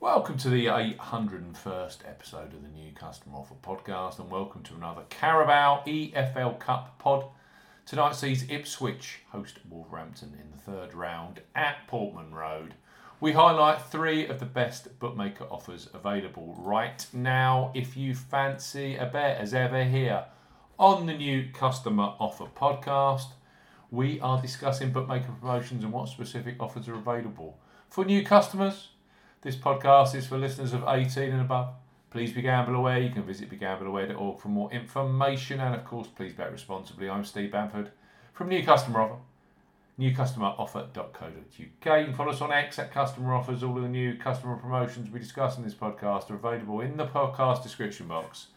Welcome to the 801st episode of the New Customer Offer Podcast, and welcome to another Carabao EFL Cup pod. Tonight sees Ipswich host Wolverhampton in the third round at Portman Road. We highlight three of the best bookmaker offers available right now. If you fancy a bet, as ever, here on the New Customer Offer Podcast, we are discussing bookmaker promotions and what specific offers are available for new customers this podcast is for listeners of 18 and above. Please be gamble aware. You can visit begambleaware.org for more information. And of course, please bet responsibly. I'm Steve Bamford from New Customer Offer, newcustomeroffer.co.uk. You can follow us on X at Customer Offers. All of the new customer promotions we discuss in this podcast are available in the podcast description box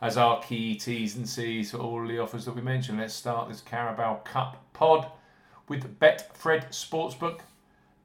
as our key T's and C's for all the offers that we mentioned. Let's start this Carabao Cup pod with Betfred Sportsbook.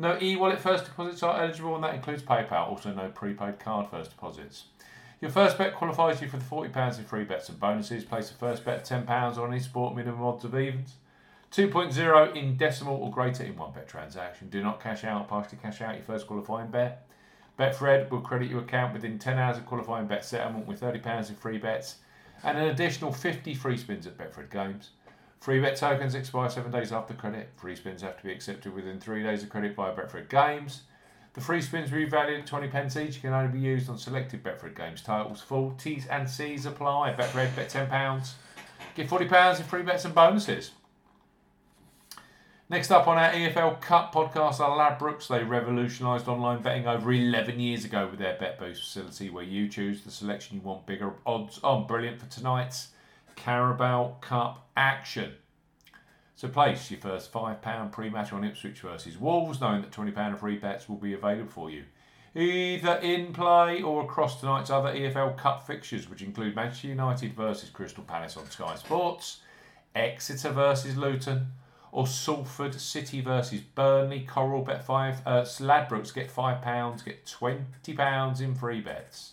No e-wallet first deposits are eligible, and that includes PayPal. Also, no prepaid card first deposits. Your first bet qualifies you for the £40 in free bets and bonuses. Place a first bet of £10 on any sport minimum odds of evens. 2.0 in decimal or greater in one bet transaction. Do not cash out partially cash out your first qualifying bet. Betfred will credit your account within 10 hours of qualifying bet settlement with £30 in free bets and an additional 50 free spins at Betfred Games. Free bet tokens expire seven days after credit. Free spins have to be accepted within three days of credit by Betfred Games. The free spins will be valued at 20 pence each. Can only be used on selected Betfred Games titles. Full T's and C's apply. Betfred, bet £10. Get £40 in free bets and bonuses. Next up on our EFL Cup podcast are Ladbrokes. They revolutionised online betting over 11 years ago with their Bet Boost facility where you choose the selection you want, bigger odds on. Brilliant for tonight's Carabao Cup action. So place your first £5 pre-match on Ipswich versus Wolves, knowing that £20 of free bets will be available for you. Either in play or across tonight's other EFL Cup fixtures, which include Manchester United versus Crystal Palace on Sky Sports, Exeter versus Luton, or Salford City versus Burnley. Coral bet five. Uh, Ladbrokes get five pounds, get twenty pounds in free bets.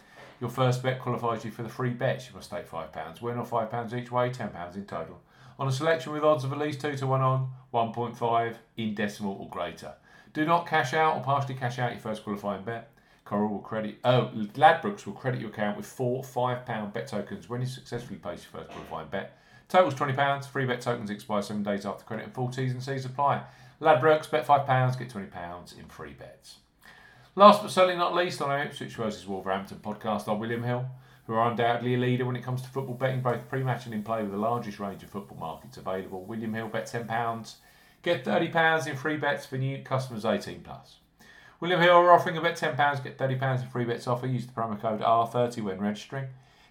Your first bet qualifies you for the free bets. You must stake £5. Win or £5 each way, £10 in total. On a selection with odds of at least 2 to 1 on, 1.5 in decimal or greater. Do not cash out or partially cash out your first qualifying bet. Coral will credit, oh, Ladbrokes will credit your account with four £5 bet tokens when you successfully place your first qualifying bet. Total's £20. Free bet tokens expire seven days after credit and full T's and C's apply. Ladbrokes, bet £5, get £20 in free bets. Last but certainly not least, on our Ipswich versus Wolverhampton podcast are William Hill, who are undoubtedly a leader when it comes to football betting, both pre-match and in play with the largest range of football markets available. William Hill bet £10, get £30 in free bets for new customers 18 plus. William Hill are offering a bet £10, get £30 in free bets offer. Use the promo code R30 when registering.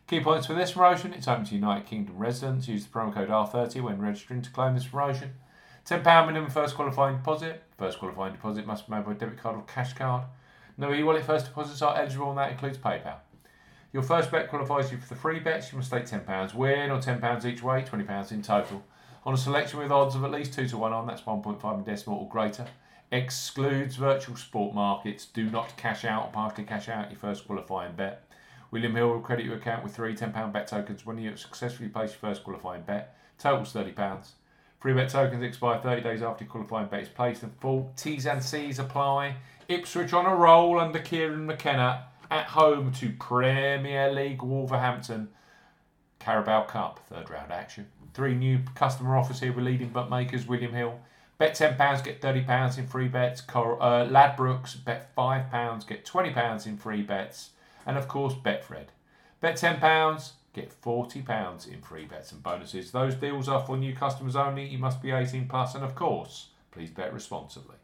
Key points for this promotion, it's open to United Kingdom residents. Use the promo code R30 when registering to claim this promotion. £10 minimum first qualifying deposit. First qualifying deposit must be made by debit card or cash card. No e-wallet first deposits are eligible and that includes PayPal. Your first bet qualifies you for the free bets. You must stake £10 win or £10 each way, £20 in total. On a selection with odds of at least 2 to 1 on, that's 1.5 in decimal or greater. Excludes virtual sport markets. Do not cash out or partially cash out your first qualifying bet. William Hill will credit your account with three £10 bet tokens when you have successfully placed your first qualifying bet. Totals £30. Free bet tokens expire 30 days after qualifying bet is placed and full T's and C's apply. Ipswich on a roll under Kieran McKenna at home to Premier League Wolverhampton. Carabao Cup, third round action. Three new customer offers here with leading bookmakers William Hill. Bet £10, get £30 in free bets. Uh, Ladbrokes, bet £5, get £20 in free bets. And of course, Betfred. Bet £10, get £40 in free bets and bonuses. Those deals are for new customers only. You must be 18 plus, and of course, please bet responsibly.